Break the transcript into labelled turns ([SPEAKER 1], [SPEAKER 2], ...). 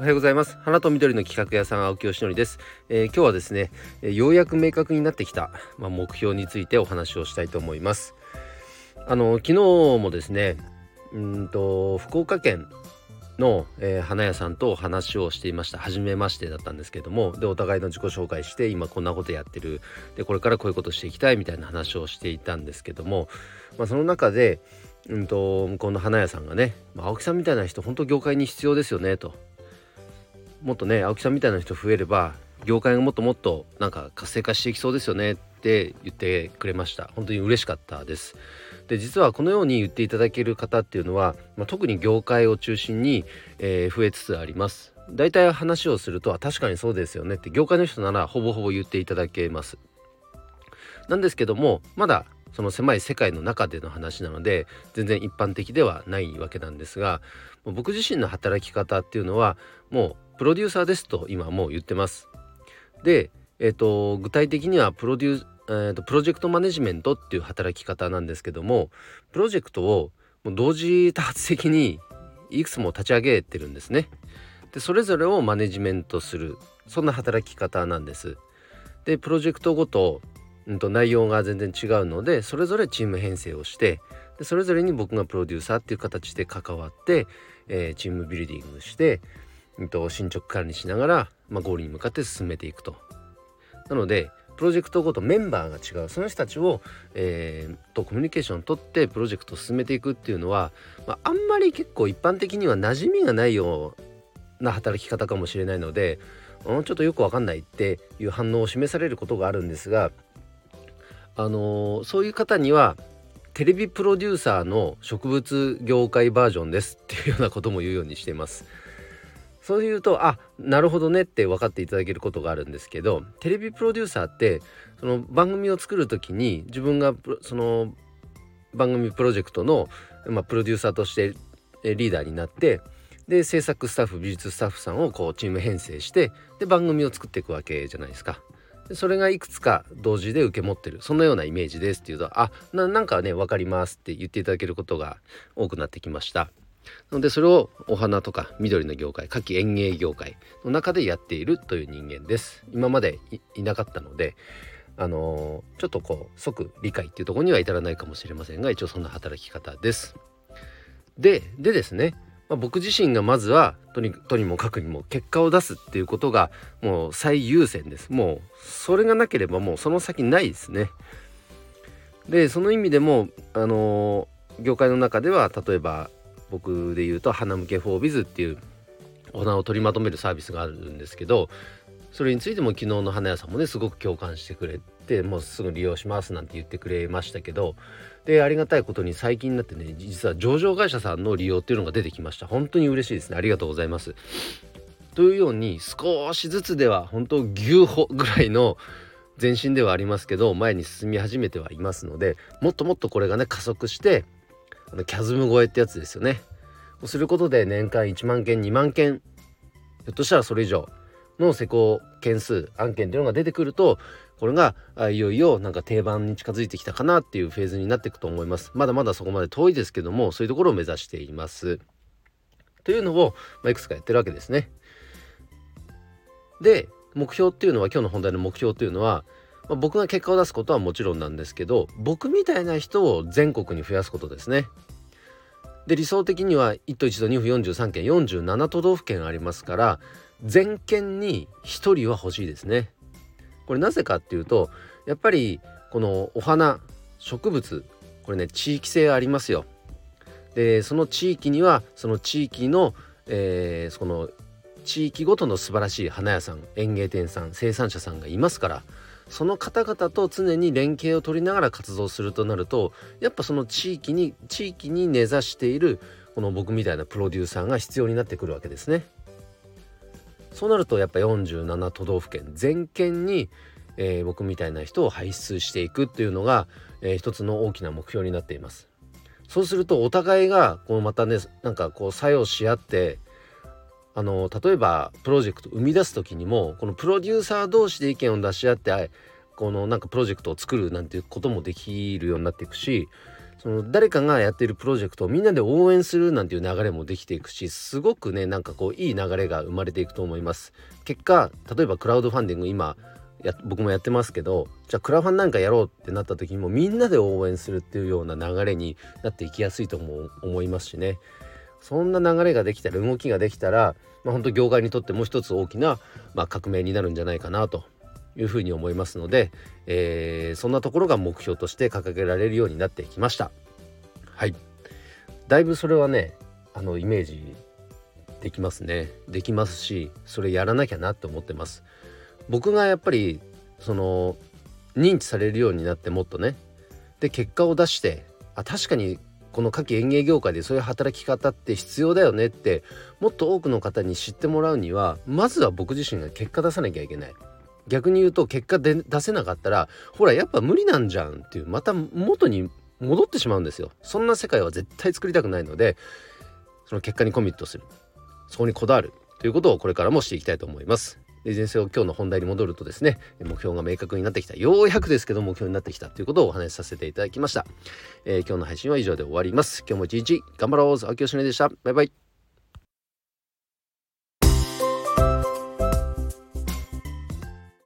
[SPEAKER 1] おはようございます。花と緑の企画屋さん青木よしのりです、えー、今日はですね、え、ようやく明確になってきた、まあ、目標についてお話をしたいと思います。あの昨日もですねうんと福岡県の、えー、花屋さんと話をしていました。初めましてだったんですけどもでお互いの自己紹介して今こんなことやってる。でこれからこういうことしていきたいみたいな話をしていたんですけども、まあ、その中でうんと向こうの花屋さんがね、まあ、青木さんみたいな人本当業界に必要ですよねと。もっとね青木さんみたいな人増えれば業界がもっともっとなんか活性化していきそうですよねって言ってくれました。本当に嬉しかったです。で実はこのように言っていただける方っていうのは、まあ、特に業界を中心に、えー、増えつつあります。大体話をすると確かにそうですよねって業界の人ならほぼほぼ言っていただけます。なんですけどもまだその狭い世界の中での話なので全然一般的ではないわけなんですが僕自身の働き方っていうのはもうプロデューサーですと今もう言ってます。で、えーと、具体的にはプロデュー、えーと、プロジェクトマネジメントっていう働き方なんですけどもプロジェクトをもう同時多発的にいくつも立ち上げてるんですね。でそれぞれをマネジメントするそんな働き方なんです。でプロジェクトごと,、うん、と内容が全然違うのでそれぞれチーム編成をしてでそれぞれに僕がプロデューサーっていう形で関わって、えー、チームビルディングしてと進捗管理しながら、まあ、ゴールに向かって進めていくと。なのでプロジェクトごとメンバーが違うその人たちを、えー、とコミュニケーションをとってプロジェクトを進めていくっていうのは、まあ、あんまり結構一般的には馴染みがないような働き方かもしれないので、うん、ちょっとよくわかんないっていう反応を示されることがあるんですが、あのー、そういう方にはテレビプロデューサーの植物業界バージョンですっていうようなことも言うようにしています。そういうとあなるほどねって分かっていただけることがあるんですけどテレビプロデューサーってその番組を作る時に自分がその番組プロジェクトの、まあ、プロデューサーとしてリーダーになってで制作スタッフ美術スタッフさんをこうチーム編成してで番組を作っていくわけじゃないですか。それがいくつか同時で受け持ってるそんなようなイメージですっていうとあなんかね分かりますって言っていただけることが多くなってきました。なのでそれをお花とか緑の業界夏季園芸業界の中でやっているという人間です。今までいなかったのであのー、ちょっとこう即理解っていうところには至らないかもしれませんが一応そんな働き方です。ででですね、まあ、僕自身がまずはとにとにもかくにも結果を出すっていうことがもう最優先です。もうそれがなければもうその先ないですね。でその意味でもあのー、業界の中では例えば僕で言うと花向けフォービズっていうお花を取りまとめるサービスがあるんですけどそれについても昨日の花屋さんもねすごく共感してくれてもうすぐ利用しますなんて言ってくれましたけどでありがたいことに最近になってね実は上場会社さんの利用っていうのが出てきました。本当に嬉しいですね。ありがとうございます。というように少しずつでは本当牛歩ぐらいの 前進ではありますけど前に進み始めてはいますのでもっともっとこれがね加速してあのキャズム超えってやつですよね。を。することで年間1万件2万件ひょっとしたらそれ以上の施工件数案件っていうのが出てくるとこれがいよいよなんか定番に近づいてきたかなっていうフェーズになっていくと思います。まだまだそこまで遠いですけどもそういうところを目指しています。というのを、まあ、いくつかやってるわけですね。で目標っていうのは今日の本題の目標っていうのはまあ、僕が結果を出すことはもちろんなんですけど僕みたいな人を全国に増やすことですね。で理想的には1都1都2府43県47都道府県ありますから全県に1人は欲しいですね。これなぜかっていうとやっぱりこのお花植物これね地域性ありますよ。でその地域にはその地域の、えー、その地域ごとの素晴らしい花屋さん園芸店さん生産者さんがいますからその方々と常に連携を取りながら活動するとなるとやっぱその地域に地域に根ざしているこの僕みたいなプロデューサーが必要になってくるわけですね。そうなるとやっぱ47都道府県全県に、えー、僕みたいな人を輩出していくっていうのが、えー、一つの大きな目標になっています。そうするとお互いがこのまたねなんかこう作用し合ってあの例えばプロジェクト生み出す時にもこのプロデューサー同士で意見を出し合ってこのなんかプロジェクトを作るなんていうこともできるようになっていくしその誰かがやっているプロジェクトをみんなで応援するなんていう流れもできていくしすごくねなんかこういい流れが生まれていくと思います。結果例えばクラウドファンディング今や僕もやってますけどじゃあクラファンなんかやろうってなった時にもみんなで応援するっていうような流れになっていきやすいとも思いますしね。そんな流れができたら動きができたら、まあ、本当業界にとってもう一つ大きな、まあ、革命になるんじゃないかなというふうに思いますので、えー、そんなところが目標として掲げられるようになってきました。はい。だいぶそれはねあのイメージできますね。できますしそれやらなきゃなって思ってます。僕がやっぱりその認知されるようになってもっとねで結果を出してあ確かにこの夏季園芸業界でそういう働き方って必要だよねってもっと多くの方に知ってもらうにはまずは僕自身が結果出さなきゃいけない。逆に言うと結果で出せなかったらほらやっぱ無理なんじゃんっていうまた元に戻ってしまうんですよ。そんな世界は絶対作りたくないのでその結果にコミットする。そこにこだわるということをこれからもしていきたいと思います。で前世を今日の本題に戻るとですね目標が明確になってきた。ようやくですけど目標になってきたということをお話しさせていただきました、えー、今日の配信は以上で終わります。今日も一日頑張ろう秋吉ねでした。バイバイ。